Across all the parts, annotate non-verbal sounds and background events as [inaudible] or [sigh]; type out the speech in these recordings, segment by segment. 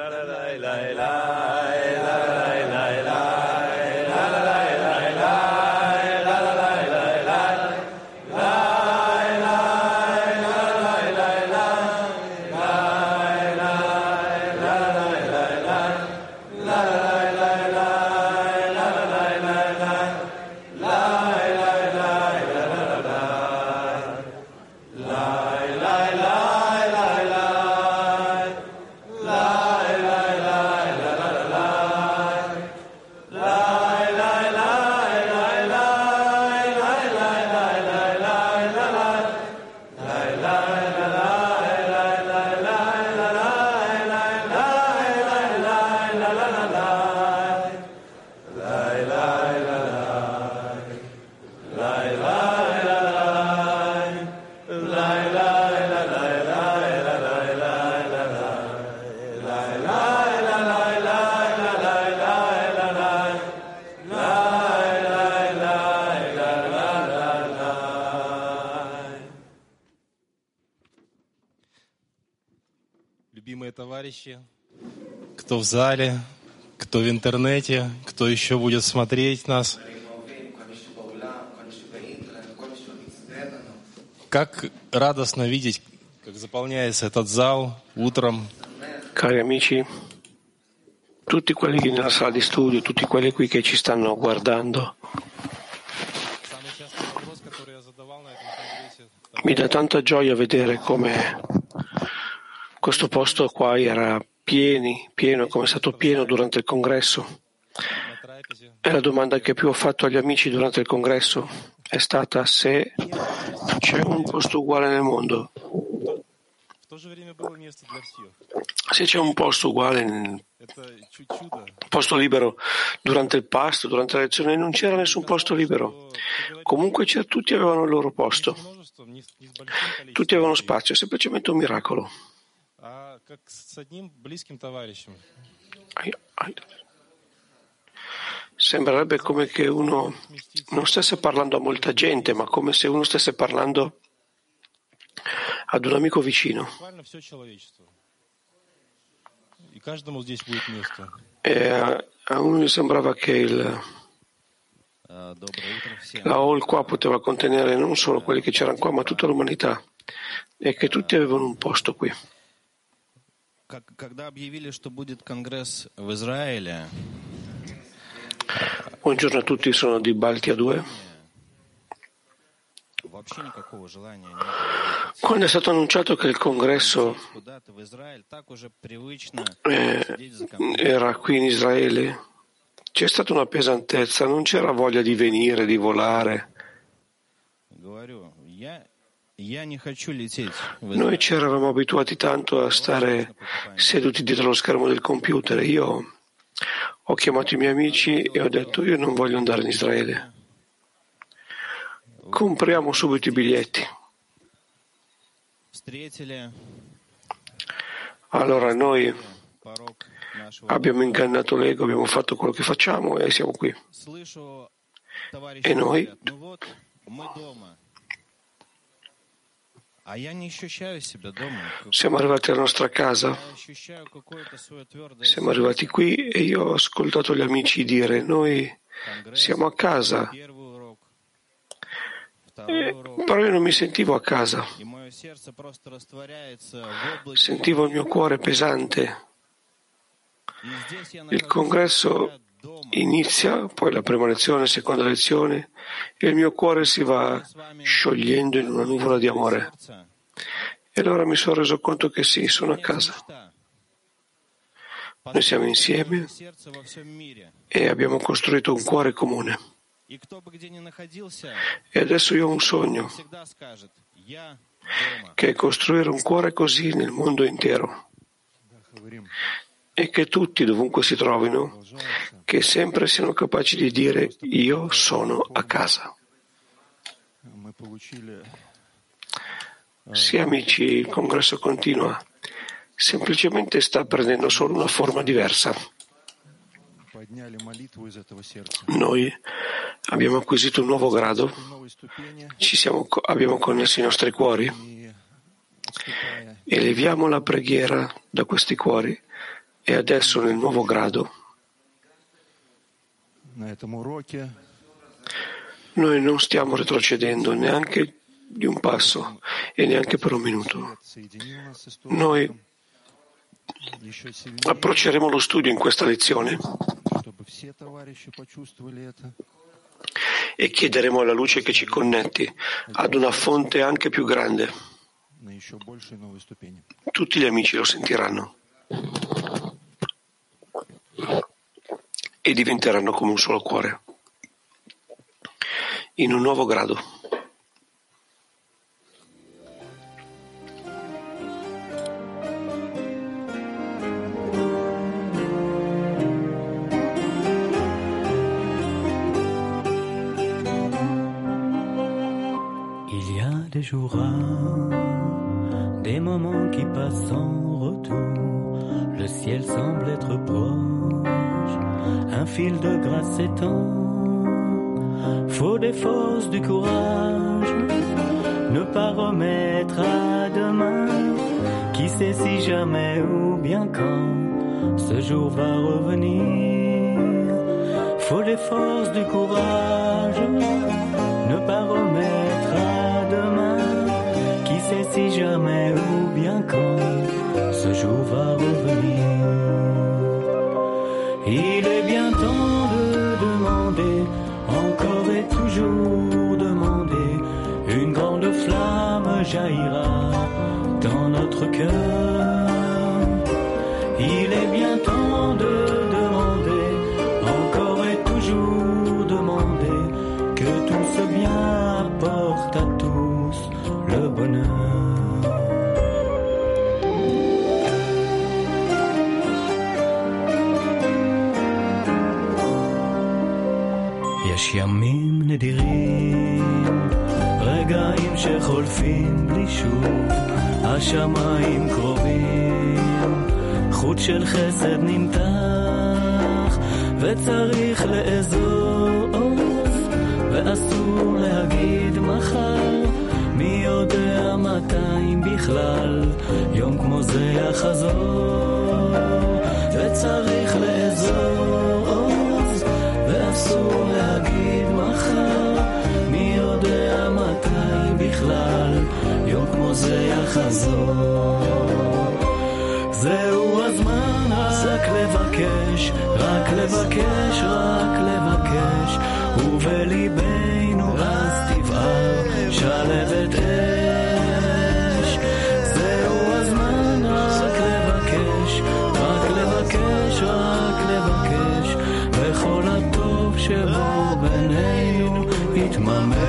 la la la la la. Любимые товарищи, кто в зале, кто в интернете, кто еще будет смотреть нас. Как радостно видеть, как заполняется этот зал утром. Cari amici, tutti quelli che nella sala di studio, tutti quelli qui che ci stanno guardando, mi dà tanta gioia vedere come Questo posto qua era pieni, pieno, come è stato pieno durante il congresso. E la domanda che più ho fatto agli amici durante il congresso è stata se c'è un posto uguale nel mondo. Se c'è un posto uguale, un posto libero durante il pasto, durante la lezione, non c'era nessun posto libero. Comunque tutti avevano il loro posto, tutti avevano spazio, è semplicemente un miracolo. Sembrerebbe come che uno non stesse parlando a molta gente, ma come se uno stesse parlando ad un amico vicino. E a uno sembrava che il, la hall qua poteva contenere non solo quelli che c'erano qua, ma tutta l'umanità e che tutti avevano un posto qui Как- Когда объявили, что будет конгресс в Израиле, Buongiorno a tutti, sono di Baltia 2. вообще никакого желания не было Quando è stato annunciato che il congresso ехать куда-то в Израиль, так уже привычно eh, сидеть за компьютером. era qui in Israele, c'è stata una pesantezza, non c'era voglia di venire, di volare. Noi ci eravamo abituati tanto a stare seduti dietro lo schermo del computer. Io ho chiamato i miei amici e ho detto io non voglio andare in Israele. Compriamo subito i biglietti. Allora noi abbiamo ingannato l'ego, abbiamo fatto quello che facciamo e siamo qui. E noi siamo arrivati alla nostra casa, siamo arrivati qui e io ho ascoltato gli amici dire noi siamo a casa, eh, però io non mi sentivo a casa, sentivo il mio cuore pesante. Il congresso Inizia poi la prima lezione, la seconda lezione e il mio cuore si va sciogliendo in una nuvola di amore. E allora mi sono reso conto che sì, sono a casa. Noi siamo insieme e abbiamo costruito un cuore comune. E adesso io ho un sogno, che è costruire un cuore così nel mondo intero e che tutti, dovunque si trovino, che sempre siano capaci di dire io sono a casa. Sì, amici, il congresso continua, semplicemente sta prendendo solo una forma diversa. Noi abbiamo acquisito un nuovo grado, siamo, abbiamo connesso i nostri cuori, eleviamo la preghiera da questi cuori e adesso nel nuovo grado. Noi non stiamo retrocedendo neanche di un passo e neanche per un minuto. Noi approcceremo lo studio in questa lezione e chiederemo alla luce che ci connetti ad una fonte anche più grande. Tutti gli amici lo sentiranno e diventeranno come un solo cuore, in un nuovo grado. des jours des moments qui passent sans retour. Le ciel semble être un de grâce s'étend. Faut des forces, du courage, ne pas remettre à demain. Qui sait si jamais ou bien quand ce jour va revenir. Faut des forces, du courage, ne pas remettre à demain. Qui sait si jamais ou bien quand ce jour va revenir. Jaillira dans notre cœur. השמיים קרובים, חוט של חסד נמתח, וצריך לאזוז, ואסור להגיד מחר, מי יודע מתי אם בכלל, יום כמו זה יחזור, וצריך לאזוז, זה יחזור. זהו הזמן רק לבקש, רק לבקש, רק לבקש, ובליבנו אז תבער שלבת אש. זהו הזמן רק לבקש, רק לבקש, רק לבקש, וכל הטוב שבו בינינו יתממש.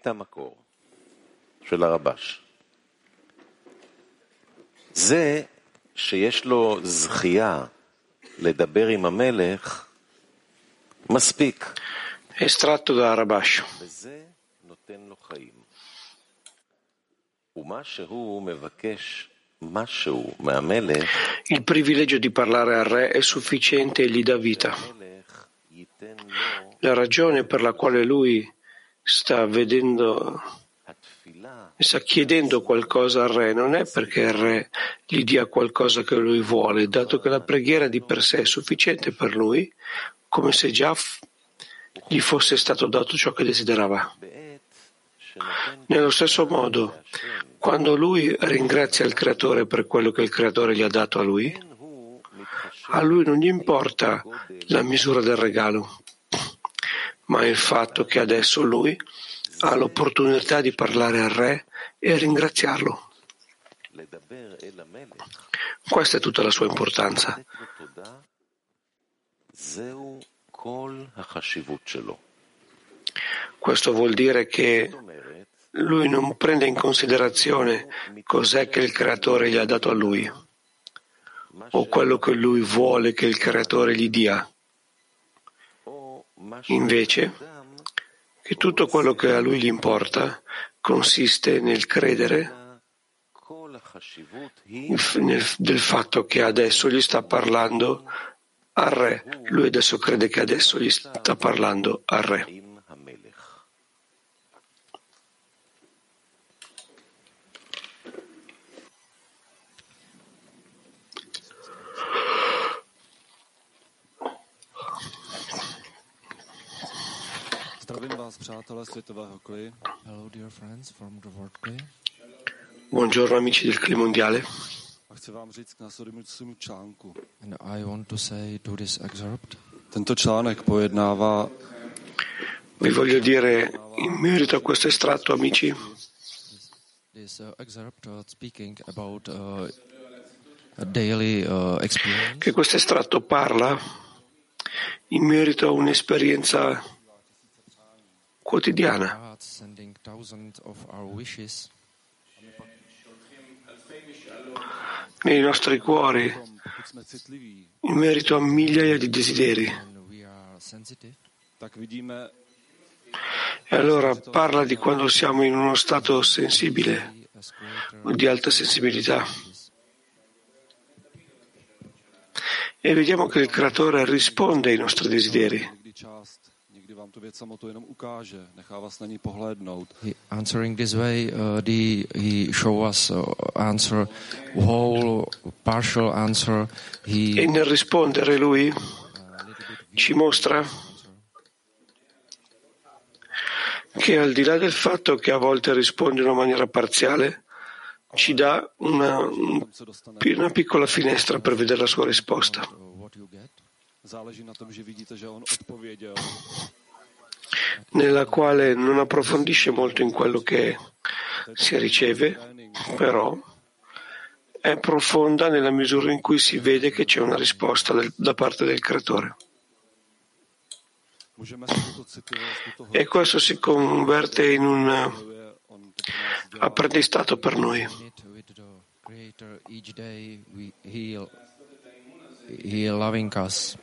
קטע מקור של הרבש. זה שיש לו זכייה לדבר עם המלך, מספיק, Estratto da Rabash. וזה נותן לו חיים. ומה שהוא מבקש משהו מהמלך, Il privilegio di parlare al re è sufficiente e gli dà vita. המלך ייתן לו La ragione per la quale lui sta vedendo sta chiedendo qualcosa al re non è perché il re gli dia qualcosa che lui vuole, dato che la preghiera di per sé è sufficiente per lui, come se già gli fosse stato dato ciò che desiderava. Nello stesso modo, quando lui ringrazia il Creatore per quello che il Creatore gli ha dato a lui, a lui non gli importa la misura del regalo, ma il fatto che adesso lui ha l'opportunità di parlare al re e ringraziarlo. Questa è tutta la sua importanza. Questo vuol dire che lui non prende in considerazione cos'è che il creatore gli ha dato a lui o quello che lui vuole che il creatore gli dia. Invece, che tutto quello che a lui gli importa consiste nel credere del fatto che adesso gli sta parlando al re. Lui adesso crede che adesso gli sta parlando al re. Přátelé světového kli. Hello, dear friends from the World Clay. Buongiorno amici del Clima Mondiale. A chci vám říct k následujícímu článku. And I want to say to this excerpt. Tento článek pojednává Vi voglio dire in merito a questo estratto, amici, This uh, excerpt uh, speaking about uh, a daily uh, experience. che questo estratto parla in merito a un'esperienza quotidiana. Nei nostri cuori in merito a migliaia di desideri. E allora parla di quando siamo in uno stato sensibile, di alta sensibilità. E vediamo che il creatore risponde ai nostri desideri. Vám tu věc samotnou jenom ukáže, nechá vás na ní pohlédnout. He, answering this way, uh, the, he show us uh, answer whole, partial answer. He E nel rispondere lui ci mostra che al di là del fatto che a volte risponde in una maniera parziale, ci dà una, una piccola finestra per vedere la sua risposta. Záleží na tom, že vidíte, že on odpověděl. Nella quale non approfondisce molto in quello che si riceve, però è profonda nella misura in cui si vede che c'è una risposta del- da parte del creatore. E questo si converte in un apprendistato per noi. He loving us.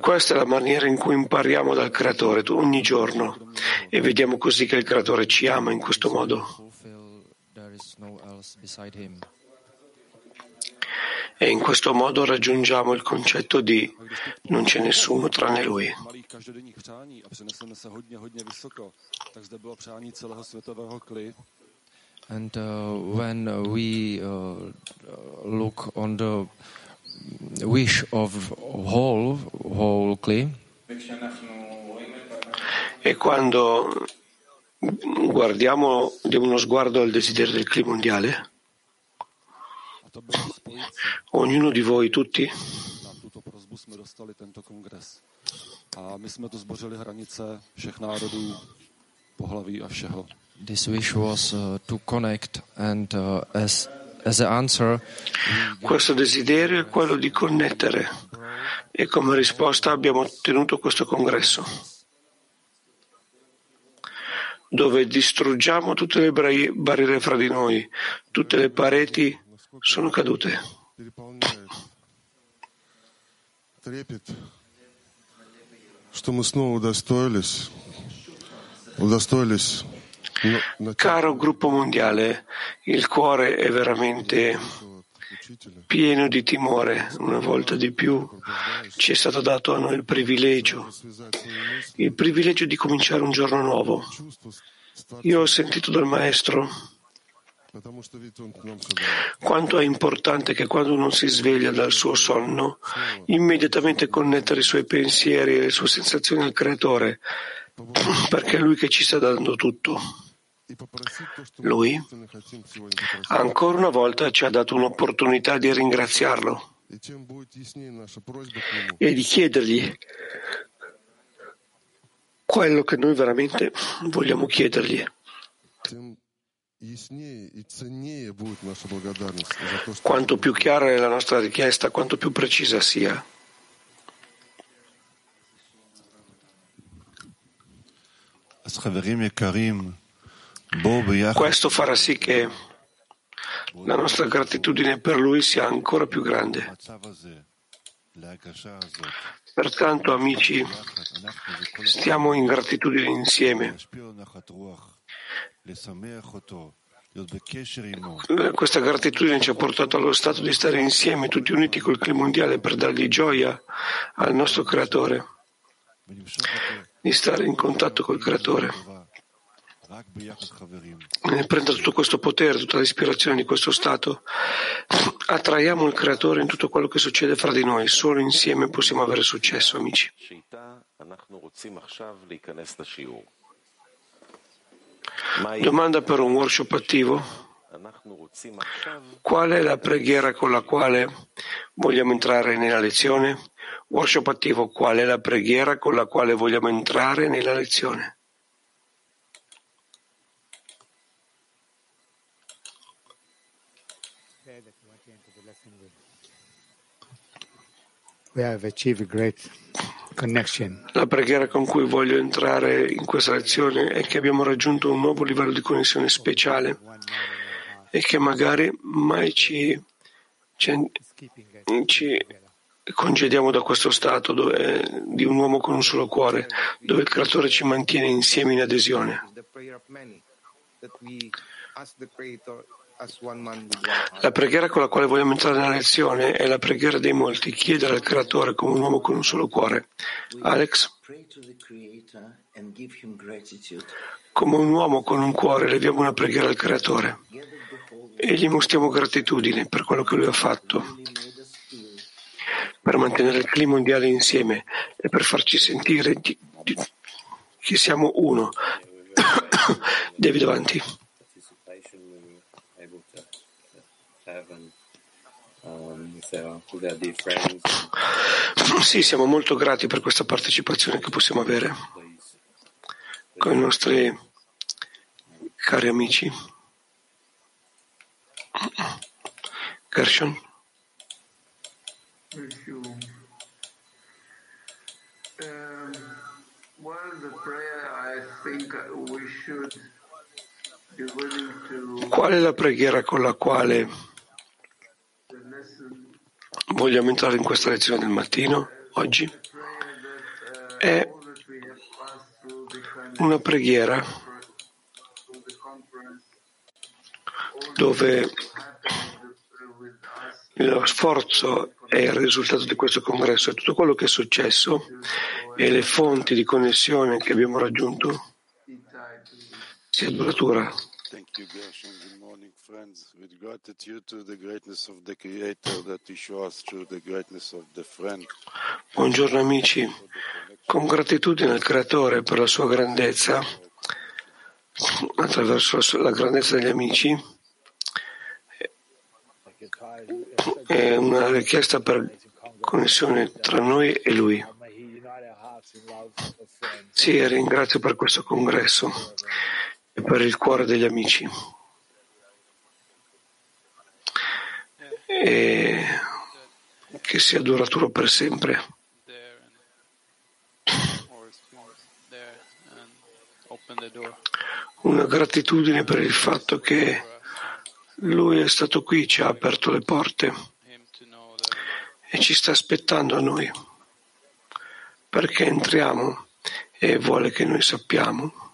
Questa è la maniera in cui impariamo dal creatore ogni giorno e vediamo così che il creatore ci ama in questo modo. E in questo modo raggiungiamo il concetto di non c'è nessuno tranne lui. And uh, when we uh, look on the wish of whole, whole clay, E quando guardiamo, diamo uno sguardo al desiderio del clima mondiale, ognuno di voi, tutti, this wish was uh, to connect, and uh, as questo desiderio è quello di connettere e come risposta abbiamo ottenuto questo congresso dove distruggiamo tutte le bra- barriere fra di noi, tutte le pareti sono cadute. переполняет трепет, что мы снова удостоились, удостоились на- начать Caro gruppo mondiale, il cuore è veramente pieno di timore. Una volta di più ci è stato dato a noi il privilegio, il privilegio di cominciare un giorno nuovo. Io ho sentito dal maestro quanto è importante che quando uno si sveglia dal suo sonno, immediatamente connettere i suoi pensieri e le sue sensazioni al Creatore, perché è Lui che ci sta dando tutto. Lui ancora una volta ci ha dato un'opportunità di ringraziarlo e di chiedergli quello che noi veramente vogliamo chiedergli. Quanto più chiara è la nostra richiesta, quanto più precisa sia. As, questo farà sì che la nostra gratitudine per lui sia ancora più grande. Pertanto, amici, stiamo in gratitudine insieme. Questa gratitudine ci ha portato allo stato di stare insieme, tutti uniti col clima mondiale, per dargli gioia al nostro Creatore, di stare in contatto col Creatore. Eh, Prendere tutto questo potere, tutta l'ispirazione di questo stato. Attraiamo il creatore in tutto quello che succede fra di noi. Solo insieme possiamo avere successo, amici. Domanda per un workshop attivo. Qual è la preghiera con la quale vogliamo entrare nella lezione? Workshop attivo, qual è la preghiera con la quale vogliamo entrare nella lezione? La preghiera con cui voglio entrare in questa lezione è che abbiamo raggiunto un nuovo livello di connessione speciale e che magari mai ci, ci- ci congediamo da questo stato dove- di un uomo con un solo cuore, dove il creatore ci mantiene insieme in adesione. La preghiera con la quale vogliamo entrare nella lezione è la preghiera dei molti, chiedere al creatore come un uomo con un solo cuore. Alex, come un uomo con un cuore leviamo una preghiera al creatore e gli mostriamo gratitudine per quello che lui ha fatto. Per mantenere il clima mondiale insieme e per farci sentire che siamo uno. [coughs] Devi davanti. participation we were able to, to have and um, so with our dear friends Sì, siamo molto grati per questa partecipazione che possiamo avere con i nostri cari amici. Gershon, qual è la preghiera con la quale vogliamo entrare in questa lezione del mattino, oggi? È una preghiera dove lo sforzo è il risultato di questo congresso e tutto quello che è successo e le fonti di connessione che abbiamo raggiunto sia duratura. You, Gershon. Good morning, friends. With gratitude to the greatness of the Creator that He shows through the greatness of the friend. Buongiorno amici, con gratitudine al Creatore per la sua grandezza, attraverso la grandezza degli amici, è una richiesta per connessione tra noi e Lui. Sì, ringrazio per questo congresso e per il cuore degli amici. E che sia duraturo per sempre. Una gratitudine per il fatto che Lui è stato qui, ci ha aperto le porte e ci sta aspettando a noi perché entriamo e vuole che noi sappiamo